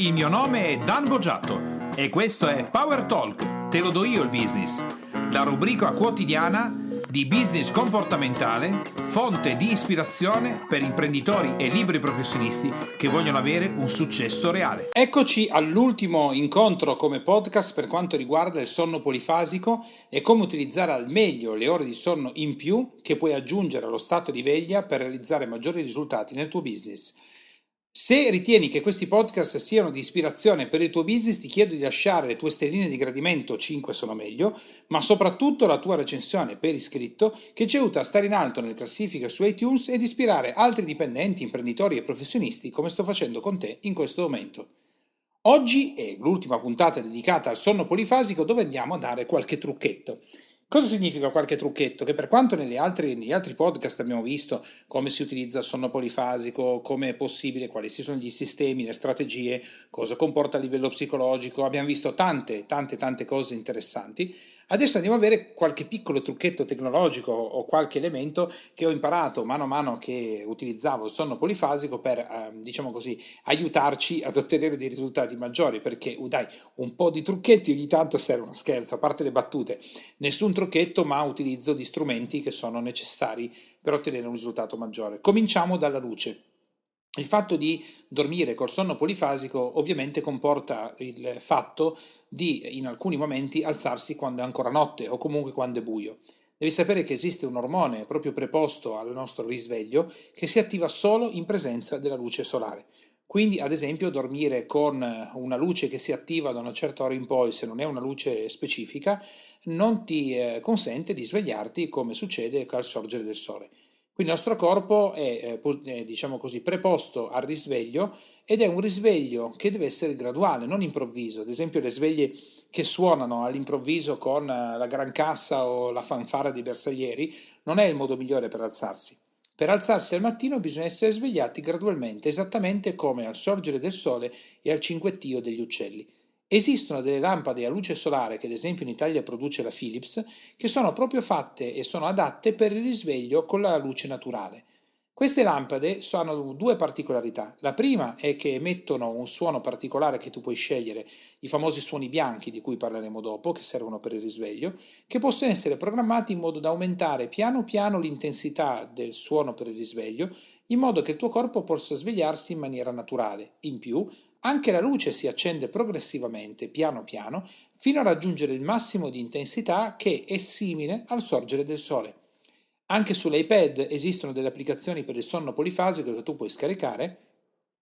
Il mio nome è Dan Boggiato e questo è Power Talk, te lo do io il business, la rubrica quotidiana di business comportamentale, fonte di ispirazione per imprenditori e liberi professionisti che vogliono avere un successo reale. Eccoci all'ultimo incontro come podcast per quanto riguarda il sonno polifasico e come utilizzare al meglio le ore di sonno in più che puoi aggiungere allo stato di veglia per realizzare maggiori risultati nel tuo business. Se ritieni che questi podcast siano di ispirazione per il tuo business, ti chiedo di lasciare le tue stelline di gradimento, 5 sono meglio, ma soprattutto la tua recensione per iscritto che ci aiuta a stare in alto nelle classifiche su iTunes ed ispirare altri dipendenti, imprenditori e professionisti come sto facendo con te in questo momento. Oggi è l'ultima puntata dedicata al sonno polifasico dove andiamo a dare qualche trucchetto. Cosa significa qualche trucchetto? Che per quanto negli altri, negli altri, podcast abbiamo visto come si utilizza il sonno polifasico, come è possibile, quali sono gli sistemi, le strategie, cosa comporta a livello psicologico, abbiamo visto tante, tante, tante cose interessanti. Adesso andiamo a vedere qualche piccolo trucchetto tecnologico o qualche elemento che ho imparato mano a mano che utilizzavo il sonno polifasico per, eh, diciamo così, aiutarci ad ottenere dei risultati maggiori, perché uh, dai, un po' di trucchetti ogni tanto servono, scherzo, a parte le battute, nessun trucchetto ma utilizzo di strumenti che sono necessari per ottenere un risultato maggiore. Cominciamo dalla luce. Il fatto di dormire col sonno polifasico ovviamente comporta il fatto di in alcuni momenti alzarsi quando è ancora notte o comunque quando è buio. Devi sapere che esiste un ormone proprio preposto al nostro risveglio che si attiva solo in presenza della luce solare. Quindi, ad esempio, dormire con una luce che si attiva da una certa ora in poi, se non è una luce specifica, non ti eh, consente di svegliarti come succede al sorgere del sole. Quindi il nostro corpo è, è, diciamo così, preposto al risveglio ed è un risveglio che deve essere graduale, non improvviso. Ad esempio le sveglie che suonano all'improvviso con la gran cassa o la fanfara dei bersaglieri non è il modo migliore per alzarsi. Per alzarsi al mattino bisogna essere svegliati gradualmente, esattamente come al sorgere del sole e al cinguettio degli uccelli. Esistono delle lampade a luce solare che ad esempio in Italia produce la Philips, che sono proprio fatte e sono adatte per il risveglio con la luce naturale. Queste lampade hanno due particolarità. La prima è che emettono un suono particolare che tu puoi scegliere, i famosi suoni bianchi di cui parleremo dopo, che servono per il risveglio, che possono essere programmati in modo da aumentare piano piano l'intensità del suono per il risveglio, in modo che il tuo corpo possa svegliarsi in maniera naturale. In più, anche la luce si accende progressivamente, piano piano, fino a raggiungere il massimo di intensità che è simile al sorgere del sole. Anche sull'iPad esistono delle applicazioni per il sonno polifasico che tu puoi scaricare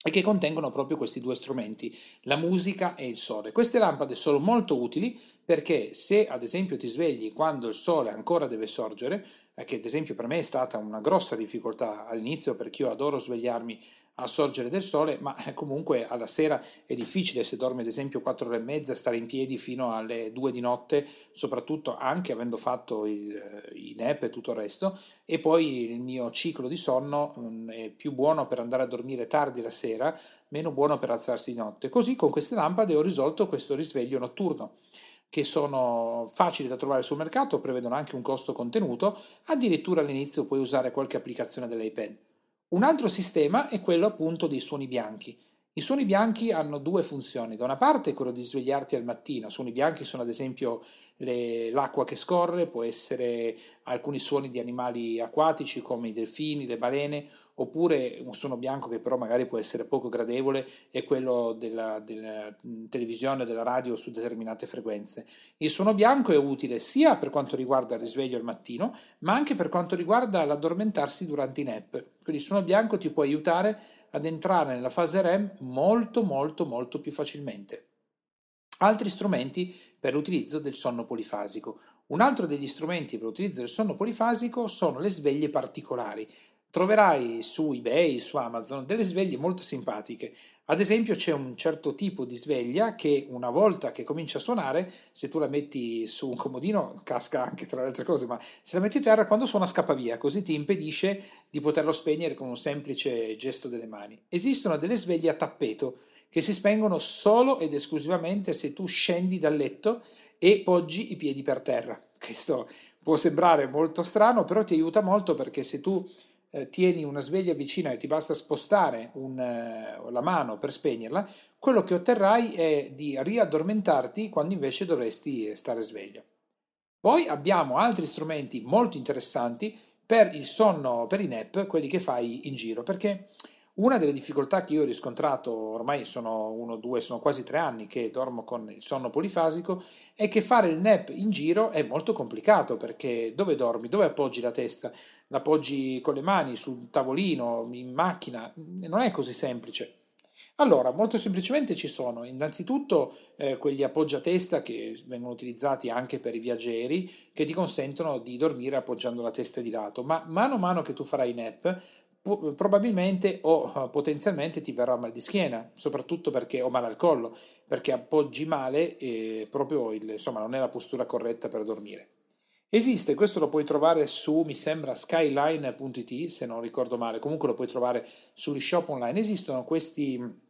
e che contengono proprio questi due strumenti, la musica e il sole. Queste lampade sono molto utili perché se ad esempio ti svegli quando il sole ancora deve sorgere, eh, che ad esempio per me è stata una grossa difficoltà all'inizio perché io adoro svegliarmi al sorgere del sole, ma eh, comunque alla sera è difficile se dormi ad esempio 4 ore e mezza stare in piedi fino alle 2 di notte, soprattutto anche avendo fatto il, eh, i nap e tutto il resto, e poi il mio ciclo di sonno mm, è più buono per andare a dormire tardi la sera, meno buono per alzarsi di notte. Così con queste lampade ho risolto questo risveglio notturno che sono facili da trovare sul mercato, prevedono anche un costo contenuto, addirittura all'inizio puoi usare qualche applicazione dell'iPad. Un altro sistema è quello appunto dei suoni bianchi. I suoni bianchi hanno due funzioni. Da una parte quello di svegliarti al mattino. Suoni bianchi sono ad esempio le, l'acqua che scorre, può essere alcuni suoni di animali acquatici come i delfini, le balene, oppure un suono bianco che però magari può essere poco gradevole è quello della, della televisione o della radio su determinate frequenze. Il suono bianco è utile sia per quanto riguarda il risveglio al mattino, ma anche per quanto riguarda l'addormentarsi durante i nap. Quindi il suono bianco ti può aiutare ad entrare nella fase REM molto molto molto più facilmente. Altri strumenti per l'utilizzo del sonno polifasico. Un altro degli strumenti per l'utilizzo del sonno polifasico sono le sveglie particolari. Troverai su eBay, su Amazon, delle sveglie molto simpatiche. Ad esempio c'è un certo tipo di sveglia che una volta che comincia a suonare, se tu la metti su un comodino, casca anche tra le altre cose, ma se la metti a terra quando suona scappa via, così ti impedisce di poterlo spegnere con un semplice gesto delle mani. Esistono delle sveglie a tappeto che si spengono solo ed esclusivamente se tu scendi dal letto e poggi i piedi per terra. Questo può sembrare molto strano, però ti aiuta molto perché se tu eh, tieni una sveglia vicina e ti basta spostare un, eh, la mano per spegnerla, quello che otterrai è di riaddormentarti quando invece dovresti stare sveglio. Poi abbiamo altri strumenti molto interessanti per il sonno, per i nap, quelli che fai in giro, perché una delle difficoltà che io ho riscontrato, ormai sono uno, due, sono quasi tre anni che dormo con il sonno polifasico, è che fare il nap in giro è molto complicato perché dove dormi? Dove appoggi la testa? L'appoggi con le mani sul tavolino, in macchina? Non è così semplice. Allora, molto semplicemente ci sono innanzitutto eh, quegli appoggiatesta che vengono utilizzati anche per i viaggieri che ti consentono di dormire appoggiando la testa di lato, ma mano a mano che tu farai nap probabilmente o eh, potenzialmente ti verrà mal di schiena, soprattutto perché o male al collo, perché appoggi male e proprio il, insomma non è la postura corretta per dormire. Esiste, questo lo puoi trovare su, mi sembra, skyline.it, se non ricordo male, comunque lo puoi trovare sugli shop online. Esistono questi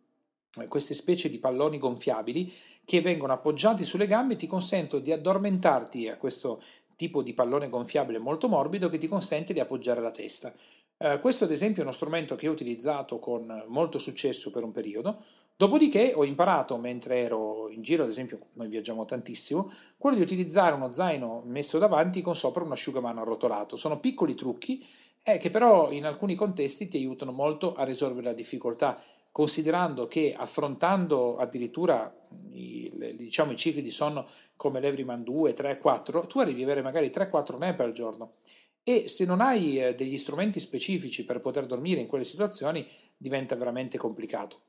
queste specie di palloni gonfiabili che vengono appoggiati sulle gambe e ti consentono di addormentarti a questo tipo di pallone gonfiabile molto morbido che ti consente di appoggiare la testa. Eh, questo ad esempio è uno strumento che ho utilizzato con molto successo per un periodo, dopodiché ho imparato mentre ero in giro, ad esempio noi viaggiamo tantissimo, quello di utilizzare uno zaino messo davanti con sopra un asciugamano arrotolato. Sono piccoli trucchi eh, che però in alcuni contesti ti aiutano molto a risolvere la difficoltà considerando che affrontando addirittura i, diciamo, i cicli di sonno come l'Everyman 2, 3, 4, tu arrivi a avere magari 3-4 nap al giorno. E se non hai eh, degli strumenti specifici per poter dormire in quelle situazioni, diventa veramente complicato.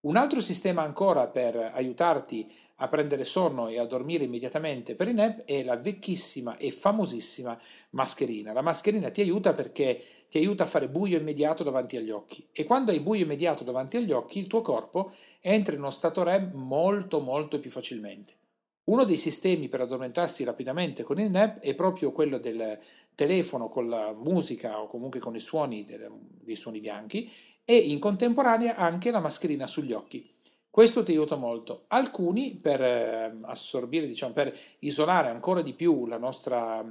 Un altro sistema ancora per aiutarti a prendere sonno e a dormire immediatamente per i nap è la vecchissima e famosissima mascherina. La mascherina ti aiuta perché ti aiuta a fare buio immediato davanti agli occhi e quando hai buio immediato davanti agli occhi il tuo corpo entra in uno stato REM molto molto più facilmente. Uno dei sistemi per addormentarsi rapidamente con il nap è proprio quello del telefono con la musica o comunque con i suoni, dei suoni bianchi e in contemporanea anche la mascherina sugli occhi. Questo ti aiuta molto. Alcuni per eh, assorbire, diciamo, per isolare ancora di più la nostra,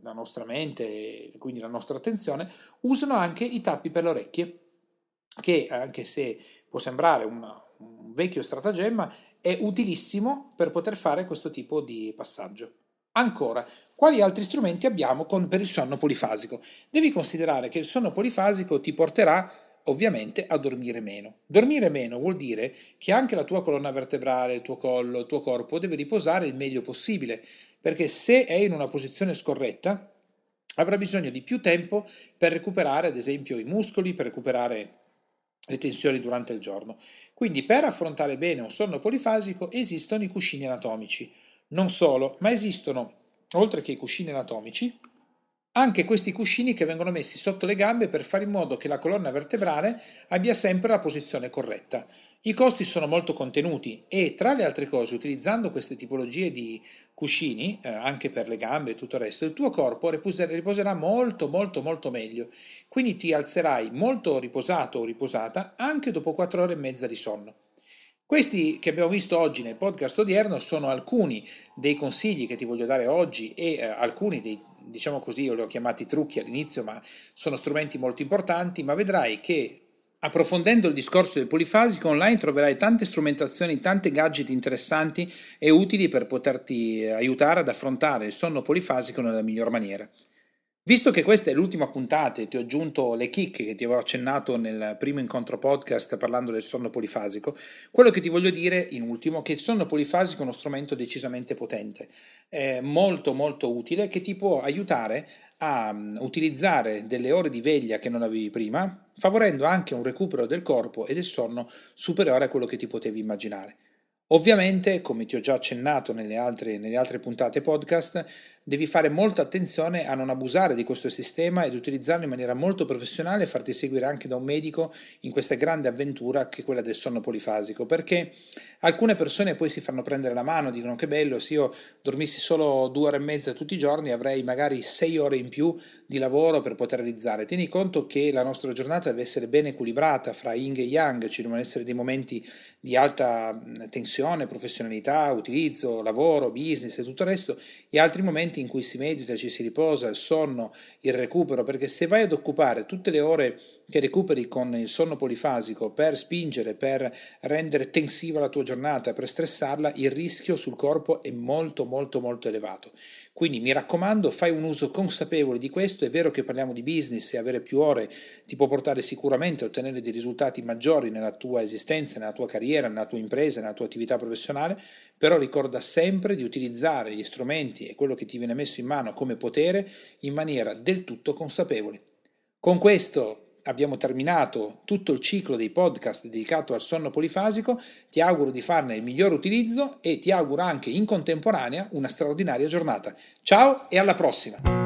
la nostra mente e quindi la nostra attenzione, usano anche i tappi per le orecchie, che anche se può sembrare una, un vecchio stratagemma, è utilissimo per poter fare questo tipo di passaggio. Ancora, quali altri strumenti abbiamo con, per il sonno polifasico? Devi considerare che il sonno polifasico ti porterà ovviamente a dormire meno. Dormire meno vuol dire che anche la tua colonna vertebrale, il tuo collo, il tuo corpo deve riposare il meglio possibile, perché se è in una posizione scorretta avrà bisogno di più tempo per recuperare ad esempio i muscoli, per recuperare le tensioni durante il giorno. Quindi per affrontare bene un sonno polifasico esistono i cuscini anatomici. Non solo, ma esistono, oltre che i cuscini anatomici, anche questi cuscini che vengono messi sotto le gambe per fare in modo che la colonna vertebrale abbia sempre la posizione corretta. I costi sono molto contenuti e tra le altre cose utilizzando queste tipologie di cuscini, eh, anche per le gambe e tutto il resto, il tuo corpo riposerà molto molto molto meglio, quindi ti alzerai molto riposato o riposata anche dopo 4 ore e mezza di sonno. Questi che abbiamo visto oggi nel podcast odierno sono alcuni dei consigli che ti voglio dare oggi e eh, alcuni dei diciamo così, io li ho chiamati trucchi all'inizio, ma sono strumenti molto importanti, ma vedrai che approfondendo il discorso del polifasico online troverai tante strumentazioni, tante gadget interessanti e utili per poterti aiutare ad affrontare il sonno polifasico nella miglior maniera. Visto che questa è l'ultima puntata e ti ho aggiunto le chicche che ti avevo accennato nel primo incontro podcast parlando del sonno polifasico, quello che ti voglio dire in ultimo è che il sonno polifasico è uno strumento decisamente potente, molto molto utile che ti può aiutare a mm, utilizzare delle ore di veglia che non avevi prima, favorendo anche un recupero del corpo e del sonno superiore a quello che ti potevi immaginare. Ovviamente, come ti ho già accennato nelle altre, nelle altre puntate podcast, devi fare molta attenzione a non abusare di questo sistema ed utilizzarlo in maniera molto professionale e farti seguire anche da un medico in questa grande avventura che è quella del sonno polifasico, perché alcune persone poi si fanno prendere la mano, dicono che bello, se io dormissi solo due ore e mezza tutti i giorni avrei magari sei ore in più di lavoro per poter realizzare. Tieni conto che la nostra giornata deve essere ben equilibrata fra yin e yang, ci devono essere dei momenti di alta tensione, professionalità, utilizzo, lavoro, business e tutto il resto, e altri momenti in cui si medita, ci si riposa, il sonno, il recupero, perché se vai ad occupare tutte le ore che recuperi con il sonno polifasico per spingere, per rendere tensiva la tua giornata, per stressarla, il rischio sul corpo è molto molto molto elevato. Quindi mi raccomando, fai un uso consapevole di questo, è vero che parliamo di business e avere più ore ti può portare sicuramente a ottenere dei risultati maggiori nella tua esistenza, nella tua carriera, nella tua impresa, nella tua attività professionale, però ricorda sempre di utilizzare gli strumenti e quello che ti viene messo in mano come potere in maniera del tutto consapevole. Con questo abbiamo terminato tutto il ciclo dei podcast dedicato al sonno polifasico, ti auguro di farne il miglior utilizzo e ti auguro anche in contemporanea una straordinaria giornata. Ciao e alla prossima!